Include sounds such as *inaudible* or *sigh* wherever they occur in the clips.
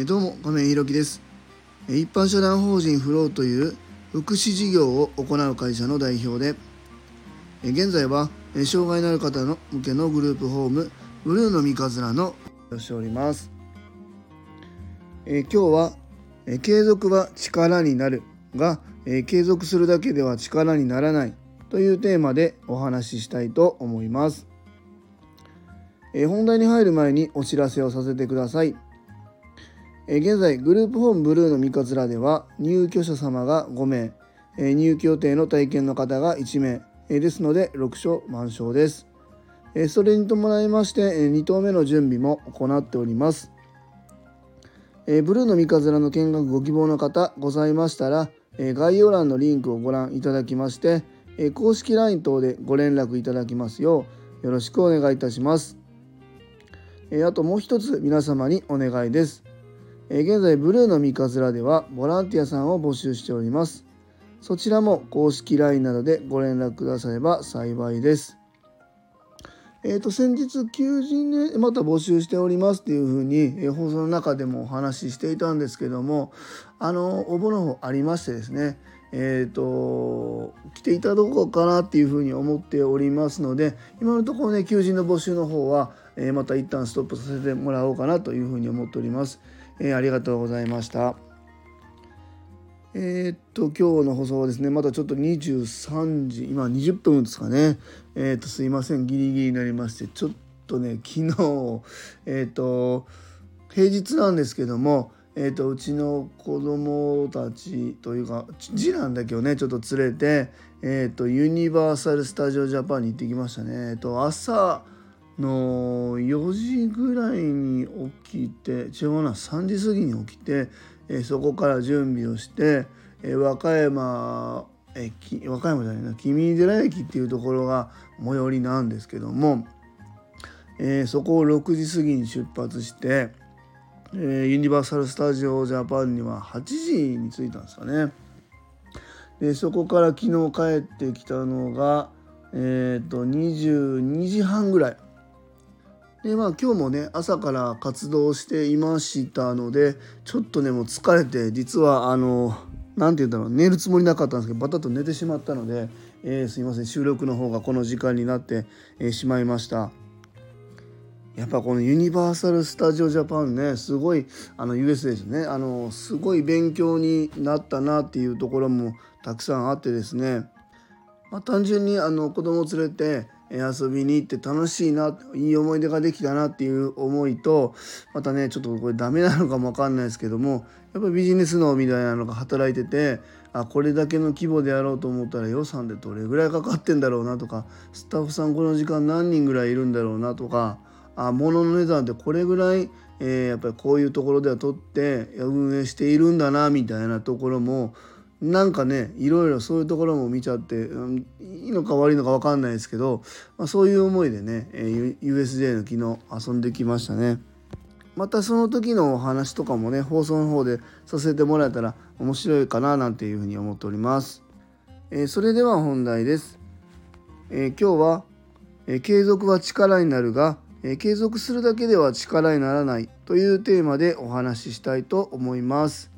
えどうも亀井ひろきです。一般社団法人フローという福祉事業を行う会社の代表で現在は障害のある方の向けのグループホームブルーの三日面のをしております。え今日は継続は力になるが継続するだけでは力にならないというテーマでお話ししたいと思います。本題に入る前にお知らせをさせてください。え現在、グループホームブルーの三日面では、入居者様が5名、え入居予定の体験の方が1名、えですので6床満床です。えそれに伴いまして、え2棟目の準備も行っております。えブルーの三日面の見学ご希望の方ございましたら、え概要欄のリンクをご覧いただきまして、え公式 LINE 等でご連絡いただきますようよろしくお願いいたします。あともう一つ皆様にお願いです。え現在ブルーの三日面ではボランティアさんを募集しております。そちらも公式 LINE などでご連絡くだされば幸いです。えー、と先日求人でまた募集しておりますっていうふうに、え放送の中でもお話ししていたんですけどもあの応募の方ありましてですねえーと、来ていただこうかなっていうふうに思っておりますので今のところね求人の募集の方は、え、また一旦ストップさせてもらおうかなというふうに思っております。えー、ありがとうございました。えー、っと今日の放送はですねまたちょっと23時今20分ですかねえー、っとすいませんギリギリになりましてちょっとね昨日えっと平日なんですけどもえーと、うちの子供たちというか次男だけをねちょっと連れて、えーと、ユニバーサル・スタジオ・ジャパンに行ってきましたね。えーと、朝の4時ぐらいに起きて違うな3時過ぎに起きて、えー、そこから準備をして、えー、和歌山駅和歌山じゃないな君寺駅っていうところが最寄りなんですけども、えー、そこを6時過ぎに出発して。えー、ユニバーサル・スタジオ・ジャパンには8時に着いたんですかね。でそこから昨日帰ってきたのが、えーと、22時半ぐらい。でまあ今日もね朝から活動していましたのでちょっとねもう疲れて実はあの何て言うんだろう寝るつもりなかったんですけどバタッと寝てしまったので、えー、すいません収録の方がこの時間になって、えー、しまいました。やっぱこのユニバーサル・スタジオ・ジャパンねすごいあの US ですねあのすごい勉強になったなっていうところもたくさんあってですね、まあ、単純にあの子供を連れて遊びに行って楽しいないい思い出ができたなっていう思いとまたねちょっとこれダメなのかも分かんないですけどもやっぱビジネス脳みたいなのが働いててあこれだけの規模でやろうと思ったら予算でどれぐらいかかってんだろうなとかスタッフさんこの時間何人ぐらいいるんだろうなとかあ物の値段ってこれぐらい、えー、やっぱりこういうところでは取って運営しているんだなみたいなところもなんかねいろいろそういうところも見ちゃって、うん、いいのか悪いのか分かんないですけど、まあ、そういう思いでね、えー、USJ の昨日遊んできましたね。またその時のお話とかもね放送の方でさせてもらえたら面白いかななんていうふうに思っております。えー、それでは本題です。えー、今日は、えー、継続は力になるがえ継続するだけでは力にならないというテーマでお話ししたいと思います。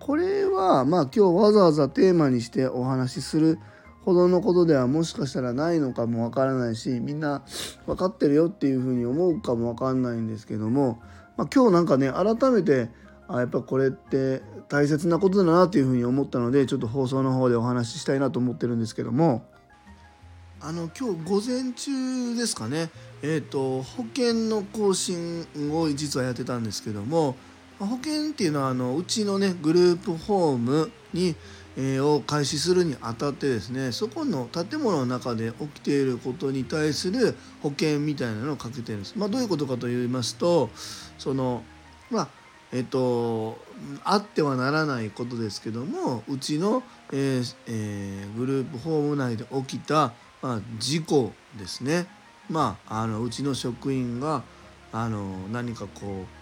これはまあ今日わざわざテーマにしてお話しするほどのことではもしかしたらないのかもわからないしみんな分かってるよっていうふうに思うかもわかんないんですけども、まあ、今日なんかね改めてあやっぱこれって大切なことだなっていうふうに思ったのでちょっと放送の方でお話ししたいなと思ってるんですけどもあの今日午前中ですかね。えーと、保険の更新を実はやってたんですけども保険っていうのはあのうちのねグループホームに、えー、を開始するにあたってですねそこの建物の中で起きていることに対する保険みたいなのをかけてるんです。まあ、どういうことかと言いますとそのまあえっ、とあってはならないことですけどもうちの、えーえー、グループホーム内で起きた、まあ、事故ですね。まあ、あのうちの職員があの何かこう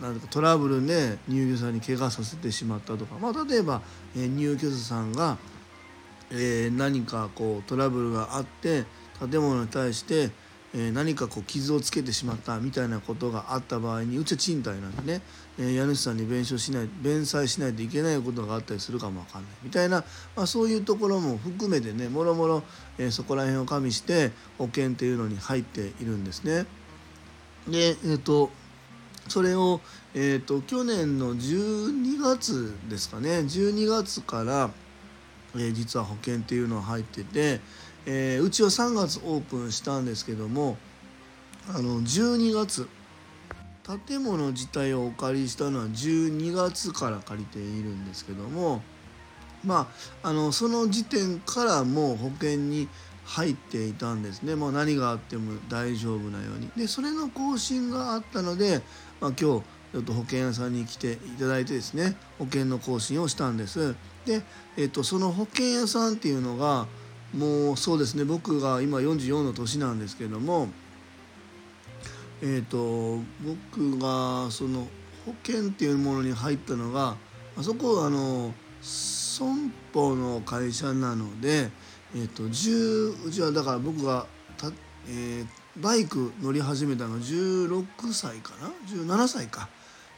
なんかトラブルで入居者に怪我させてしまったとか、まあ、例えば、えー、入居者さんが、えー、何かこうトラブルがあって建物に対して、えー、何かこう傷をつけてしまったみたいなことがあった場合にうちは賃貸なんでね、えー、家主さんに弁償しない弁済しないといけないことがあったりするかもわかんないみたいな、まあ、そういうところも含めてねもろもろ、えー、そこら辺を加味して保険っていうのに入っているんですね。でえっ、とそれを、えーと、去年の12月ですかね。12月から、えー、実は保険っていうのが入ってて、えー、うちは3月オープンしたんですけどもあの12月建物自体をお借りしたのは12月から借りているんですけどもまああのその時点からもう保険に入っていたんですね。もう何があっても大丈夫なように。でそれの更新があったので、まあ、今日ちょっと保険屋さんに来ていただいてですね保険の更新をしたんです。で、えーとその保険屋さんっていうのがもうそうですね僕が今44の年なんですけどもえっ、と僕がその保険っていうものに入ったのがあそこあの損保の会社なので、えーと、10うちはだから僕がた、えー、バイク乗り始めたのが16歳かな？17歳か、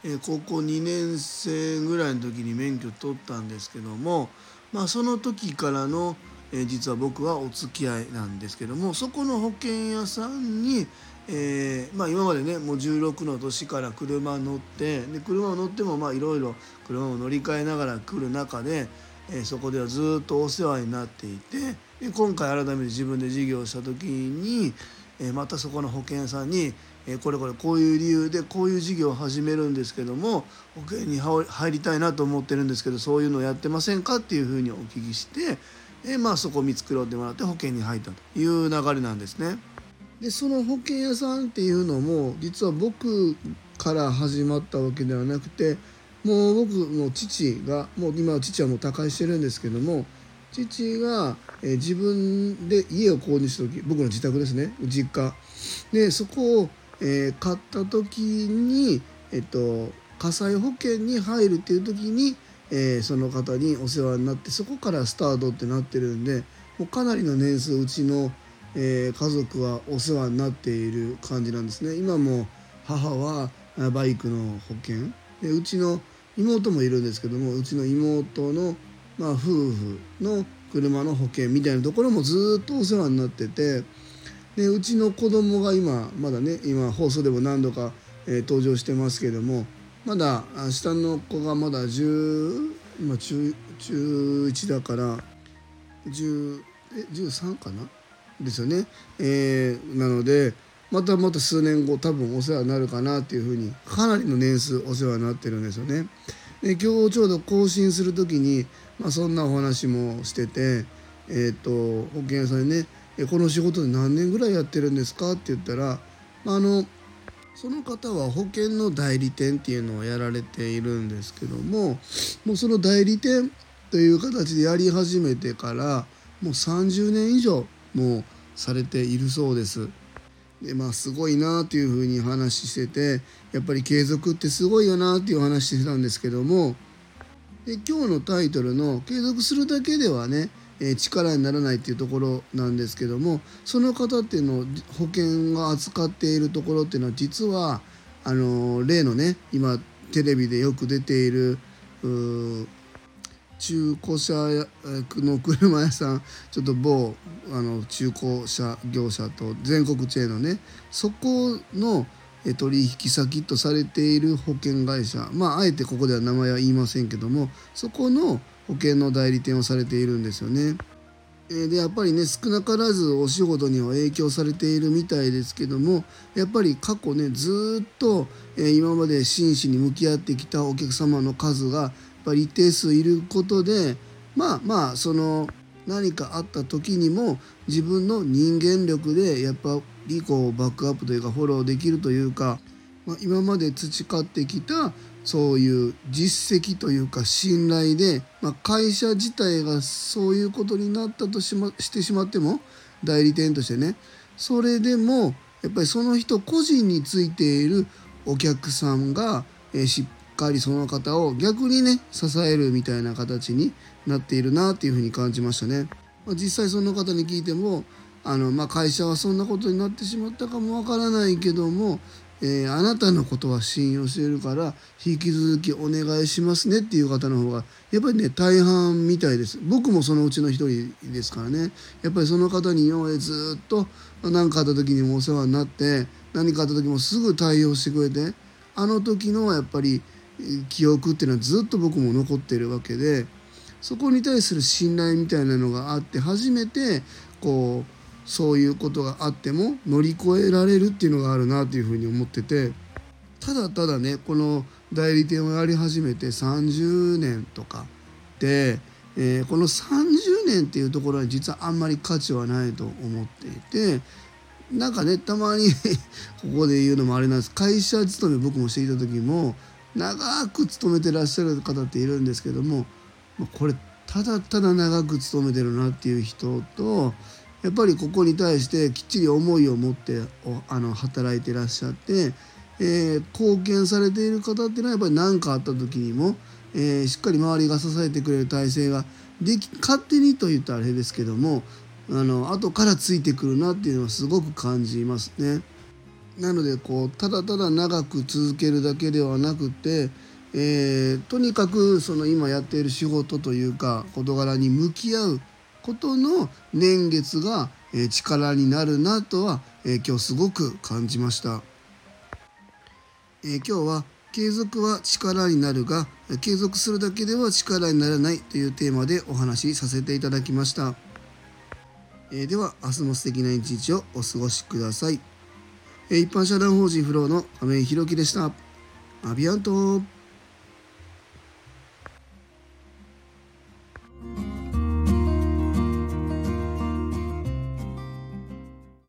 えー、高校2年生ぐらいの時に免許取ったんですけども、まあ、その時からのえ実は僕はお付き合いなんですけどもそこの保険屋さんに、えー、まあ、今までねもう16の年から車乗ってで車を乗ってもいろいろ車を乗り換えながら来る中で、え、そこではずっとお世話になっていてで今回改めて自分で事業をした時に、え、またそこの保険屋さんにえこれこれこういう理由でこういう事業を始めるんですけども保険に入りたいなと思ってるんですけどそういうのをやってませんかっていうふうにお聞きしてでまあそこを見繕ってもらって保険に入ったという流れなんですね。でその保険屋さんっていうのも実は僕から始まったわけではなくてもう僕の父がもう今父はもう他界してるんですけども父が、え自分で家を購入した時僕の自宅ですね実家。でそこを、え、買った時に、えっと、火災保険に入るっていう時にえ、その方にお世話になってそこからスタートってなってるんでもうかなりの年数うちの、え、家族はお世話になっている感じなんですね。今も母はバイクの保険でうちの妹もいるんですけどもうちの妹の、まあ、夫婦の車の保険みたいなところもずっとお世話になっててでうちの子供が今まだね今放送でも何度か、えー、登場してますけどもまだ下の子がまだ10今中中1だから10え13かな？ですよね。えー、なのでまたまた数年後多分お世話になるかなっていうふうにかなりの年数お世話になってるんですよね。で今日ちょうど更新する時に、まあ、そんなお話もしてて、えーと、保険屋さんにね「この仕事で何年ぐらいやってるんですか?」って言ったら、まあ、あのその方は保険の代理店っていうのをやられているんですけどももうその代理店という形でやり始めてからもう30年以上もうされているそうです。でまあすごいなっていうふうに話しててやっぱり継続ってすごいよなっていう話してたんですけどもで今日のタイトルの「継続するだけではねえ力にならないっていうところなんですけどもその方っていうのを保険が扱っているところっていうのは実はあの例のね今テレビでよく出ている中古車の車屋さんちょっと某あの中古車業者と全国チェーンのねそこの取引先とされている保険会社まああえてここでは名前は言いませんけどもそこの保険の代理店をされているんですよね。でやっぱりね少なからずお仕事には影響されているみたいですけどもやっぱり過去ねずっと、今まで真摯に向き合ってきたお客様の数がやっぱり一定数いることでまあまあその何かあった時にも自分の人間力でやっぱりこうバックアップというかフォローできるというか、まあ、今まで培ってきたそういう実績というか信頼で、まあ、会社自体がそういうことになったとし,、ま、してしまっても代理店としてねそれでもやっぱりその人個人についているお客さんが、えー、しっかりその方を逆にね支えるみたいな形になっているなっていうふうに感じましたね。まあ、実際その方に聞いてもあの、まあ、会社はそんなことになってしまったかもわからないけども、えー、あなたのことは信用しているから引き続きお願いしますねっていう方の方がやっぱりね大半みたいです。僕もそのうちの一人ですからね。やっぱりその方に今までずっと何かあった時にもお世話になって何かあった時もすぐ対応してくれてあの時のやっぱり記憶っていうのはずっと僕も残ってるわけでそこに対する信頼みたいなのがあって初めてこうそういうことがあっても乗り越えられるっていうのがあるなというふうに思っててただただねこの代理店をやり始めて30年とかで、えー、この30年っていうところは実はあんまり価値はないと思っていてなんかねたまに *laughs* ここで言うのもあれなんです。会社勤め僕もしていた時も長く勤めてらっしゃる方っているんですけどもこれただただ長く勤めてるなっていう人とやっぱりここに対してきっちり思いを持ってあの働いてらっしゃって、えー、貢献されている方っていうのはやっぱり何かあった時にも、えー、しっかり周りが支えてくれる体制ができ勝手にと言ったらあれですけどもあの後からついてくるなっていうのはすごく感じますね。なのでこうただただ長く続けるだけではなくて、えー、とにかくその今やっている仕事というか事柄に向き合うことの年月が力になるなとは今日すごく感じました。今日は継続は力になるが継続するだけでは力にならないというテーマでお話しさせていただきました。では明日も素敵な一日をお過ごしください。一般社団法人フローの亀井宏樹でした。アビアント